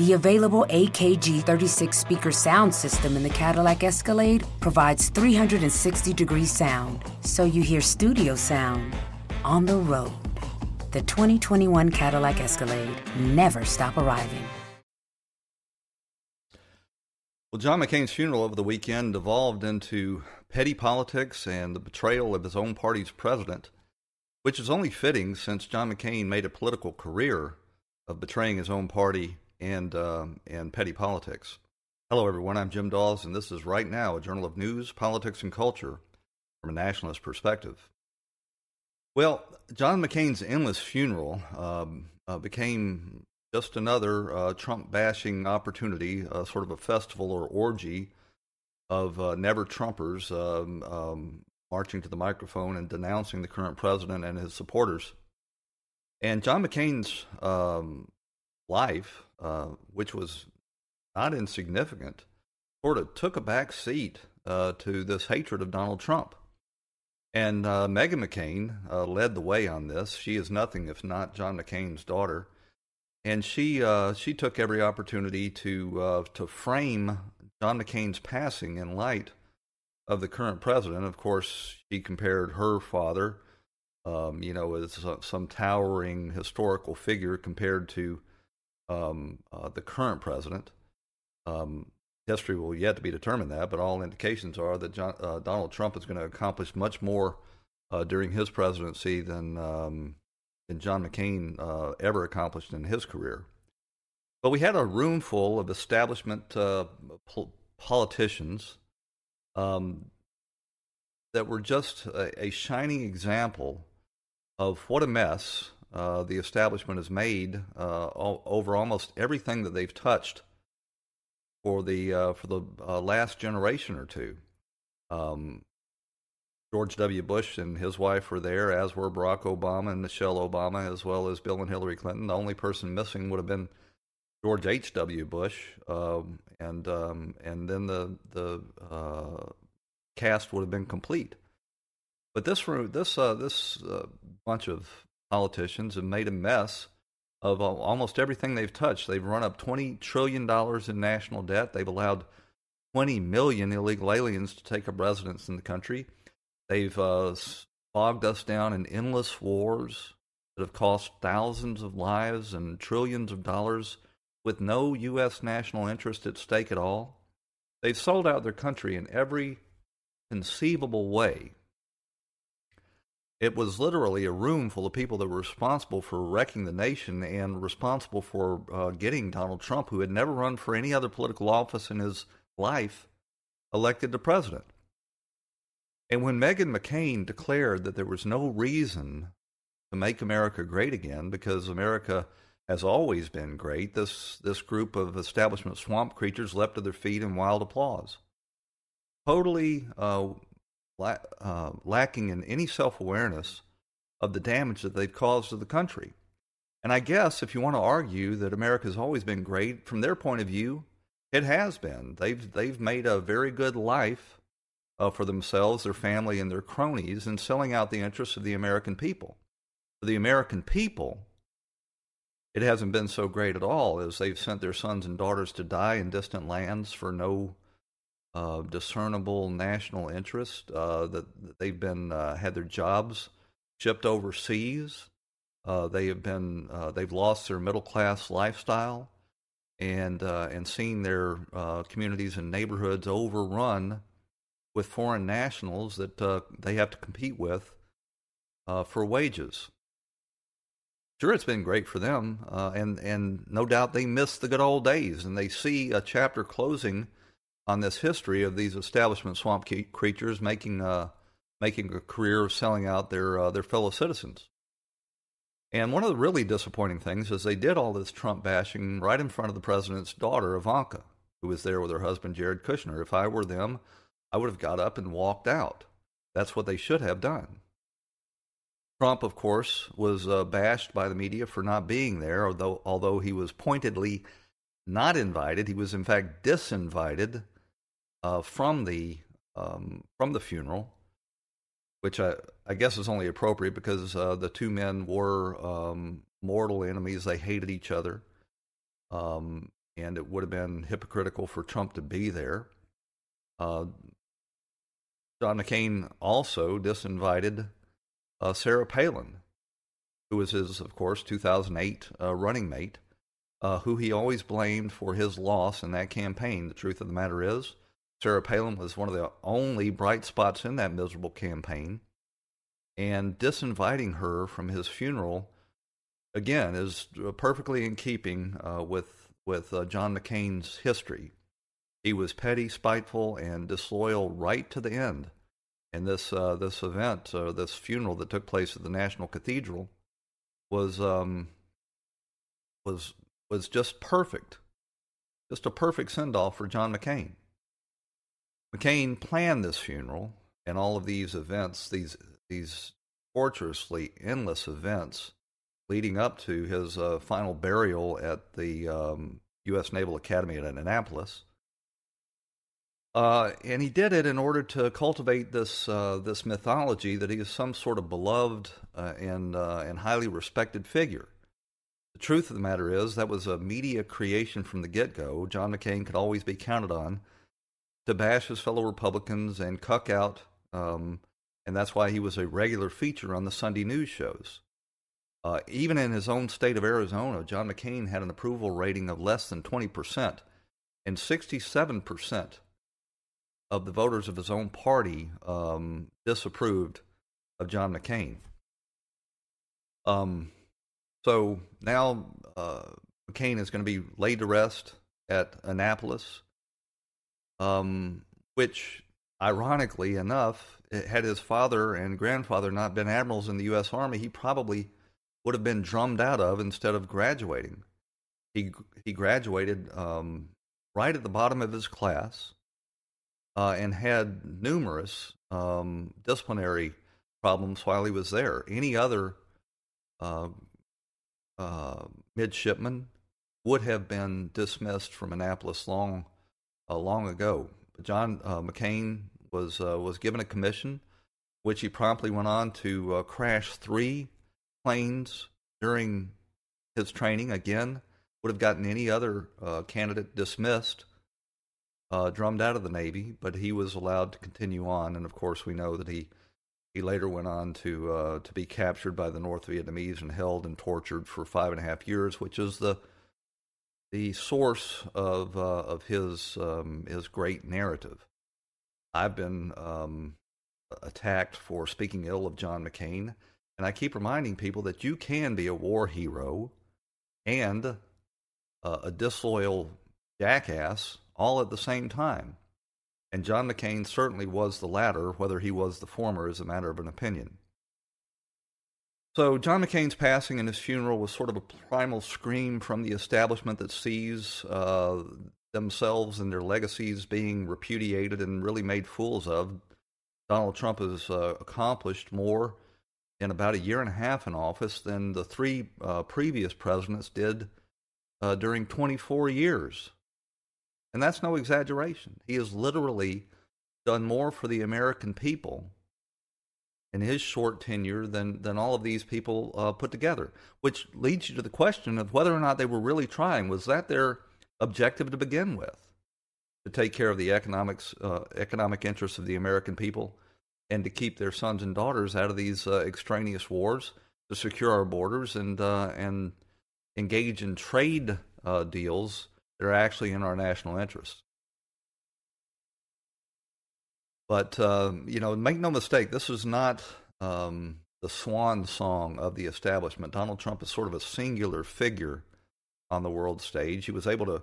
The available AKG 36 speaker sound system in the Cadillac Escalade provides 360 degree sound, so you hear studio sound on the road. The 2021 Cadillac Escalade never stop arriving. Well, John McCain's funeral over the weekend devolved into petty politics and the betrayal of his own party's president, which is only fitting since John McCain made a political career of betraying his own party and uh, and petty politics. Hello, everyone. I'm Jim Daws, and this is Right Now, a journal of news, politics, and culture from a nationalist perspective. Well, John McCain's endless funeral um, uh, became just another uh, Trump bashing opportunity, uh, sort of a festival or orgy of uh, never Trumpers um, um, marching to the microphone and denouncing the current president and his supporters. And John McCain's um, life, uh, which was not insignificant, sort of took a back seat uh, to this hatred of Donald Trump. And uh, Meghan McCain led the way on this. She is nothing if not John McCain's daughter and she uh, she took every opportunity to uh, to frame John McCain's passing in light of the current president. Of course, she compared her father, um, you know, as some towering historical figure compared to um, uh, the current president. Um, history will yet to be determined that, but all indications are that John, uh, Donald Trump is going to accomplish much more uh, during his presidency than um, than John McCain uh, ever accomplished in his career. But we had a room full of establishment uh, pol- politicians um, that were just a, a, shining example of what a mess uh, the establishment has made uh, over almost everything that they've touched for the uh, for the uh, last generation or two. Um, George W. Bush and his wife were there, as were Barack Obama and Michelle Obama, as well as Bill and Hillary Clinton. The only person missing would have been George H. W. Bush, um, and um, and then the the uh, cast would have been complete. But this this uh, this uh, bunch of politicians have made a mess of almost everything they've touched. They've run up twenty trillion dollars in national debt. They've allowed twenty million illegal aliens to take up residence in the country. They've uh, bogged us down in endless wars that have cost thousands of lives and trillions of dollars with no U.S. national interest at stake at all. They've sold out their country in every conceivable way. It was literally a room full of people that were responsible for wrecking the nation and responsible for uh, getting Donald Trump, who had never run for any other political office in his life, elected to president. And when Meghan McCain declared that there was no reason to make America great again because America has always been great, this, this group of establishment swamp creatures leapt to their feet in wild applause. Totally uh, la- uh, lacking in any self awareness of the damage that they've caused to the country. And I guess if you want to argue that America's always been great, from their point of view, it has been. They've, they've made a very good life uh, for themselves, their family, and their cronies, in selling out the interests of the American people. For the American people, it hasn't been so great at all as they've sent their sons and daughters to die in distant lands for no uh, discernible national interest. Uh, that, they've been uh, had their jobs shipped overseas. Uh, they have been uh, they've lost their middle class lifestyle, and and seen their communities and neighborhoods overrun with foreign nationals that they have to compete with for wages. Sure, it's been great for them, uh, and and no doubt they miss the good old days, and they see a chapter closing on this history of these establishment swamp creatures making uh, making a career of selling out their uh, their fellow citizens. And one of the really disappointing things is they did all this Trump bashing right in front of the president's daughter Ivanka, who was there with her husband Jared Kushner. If I were them, I would have got up and walked out. That's what they should have done. Trump, of course, was uh, bashed by the media for not being there, although, although he was pointedly not invited. He was, in fact, disinvited uh, from, the, um, from the funeral, which I, I guess is only appropriate because uh, the two men were um, mortal enemies. They hated each other. Um, and it would have been hypocritical for Trump to be there. Uh, John McCain also disinvited uh, Sarah Palin, who was his, of course, 2008 uh, running mate, uh, who he always blamed for his loss in that campaign. The truth of the matter is, Sarah Palin was one of the only bright spots in that miserable campaign, and disinviting her from his funeral again is perfectly in keeping uh, with with uh, John McCain's history. He was petty, spiteful, and disloyal right to the end. And this uh, this event, uh, this funeral that took place at the National Cathedral, was um, was was just perfect, just a perfect send off for John McCain. McCain planned this funeral and all of these events, these these tortuously endless events leading up to his uh, final burial at the um, U.S. Naval Academy at Annapolis. Uh, and he did it in order to cultivate this uh, this mythology that he is some sort of beloved uh, and uh, and highly respected figure. The truth of the matter is that was a media creation from the get go. John McCain could always be counted on to bash his fellow Republicans and cuck out, um, and that's why he was a regular feature on the Sunday news shows. Uh, even in his own state of Arizona, John McCain had an approval rating of less than 20%, and 67% of the voters of his own party um, disapproved of John McCain. Um, so now uh, McCain is going to be laid to rest at Annapolis, um, which, ironically enough, had his father and grandfather not been admirals in the U.S. Army, he probably would have been drummed out of instead of graduating. He he graduated um, right at the bottom of his class uh, and had numerous um, disciplinary problems while he was there. Any other uh, uh, midshipman would have been dismissed from Annapolis long uh, long ago. John uh, McCain was uh, was given a commission, which he promptly went on to crash three planes during his training. Again, would have gotten any other uh, candidate dismissed, uh, drummed out of the Navy, but he was allowed to continue on. And of course, we know that he he later went on to uh, to be captured by the North Vietnamese and held and tortured for five and a half years, which is the the source of uh, of his um, his great narrative. I've been um, attacked for speaking ill of John McCain. And I keep reminding people that you can be a war hero and uh, a disloyal jackass all at the same time. And John McCain certainly was the latter, whether he was the former is a matter of an opinion. So, John McCain's passing and his funeral was sort of a primal scream from the establishment that sees uh, themselves and their legacies being repudiated and really made fools of. Donald Trump has uh, accomplished more in about a year and a half in office than the three uh, previous presidents did uh, during 24 years. And that's no exaggeration. He has literally done more for the American people in his short tenure than, than all of these people uh, put together, which leads you to the question of whether or not they were really trying. Was that their objective to begin with? To take care of the economics, uh, economic interests of the American people? and to keep their sons and daughters out of these uh, extraneous wars, to secure our borders and uh, and engage in trade uh, deals that are actually in our national interest. But um, you know, make no mistake, this is not um, the swan song of the establishment. Donald Trump is sort of a singular figure on the world stage. He was able to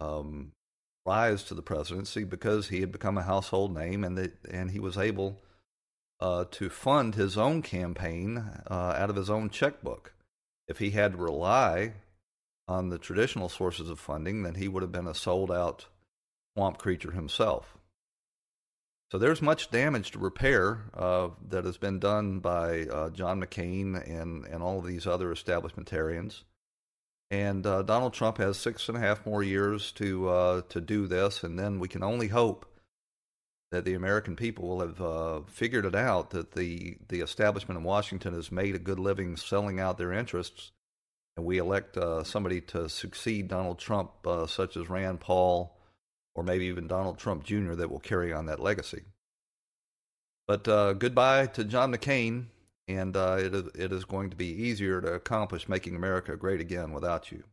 um, rise to the presidency because he had become a household name and that and he was able uh, to fund his own campaign uh, out of his own checkbook. If he had to rely on the traditional sources of funding, then he would have been a sold out swamp creature himself. So there's much damage to repair uh, that has been done by uh, John McCain and, and all of these other establishmentarians. And uh, Donald Trump has six and a half more years to uh, to do this, and then we can only hope that the American people will have uh, figured it out that the the establishment in Washington has made a good living selling out their interests and we elect uh, somebody to succeed Donald Trump, such as Rand Paul or maybe even Donald Trump Jr., that will carry on that legacy. But uh, goodbye to John McCain, and uh, it, is, it is going to be easier to accomplish making America great again without you.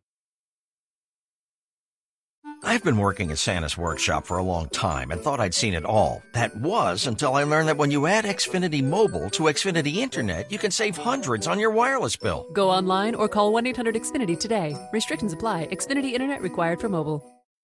I've been working at Santa's workshop for a long time and thought I'd seen it all. That was until I learned that when you add Xfinity Mobile to Xfinity Internet, you can save hundreds on your wireless bill. Go online or call 1 800 Xfinity today. Restrictions apply. Xfinity Internet required for mobile.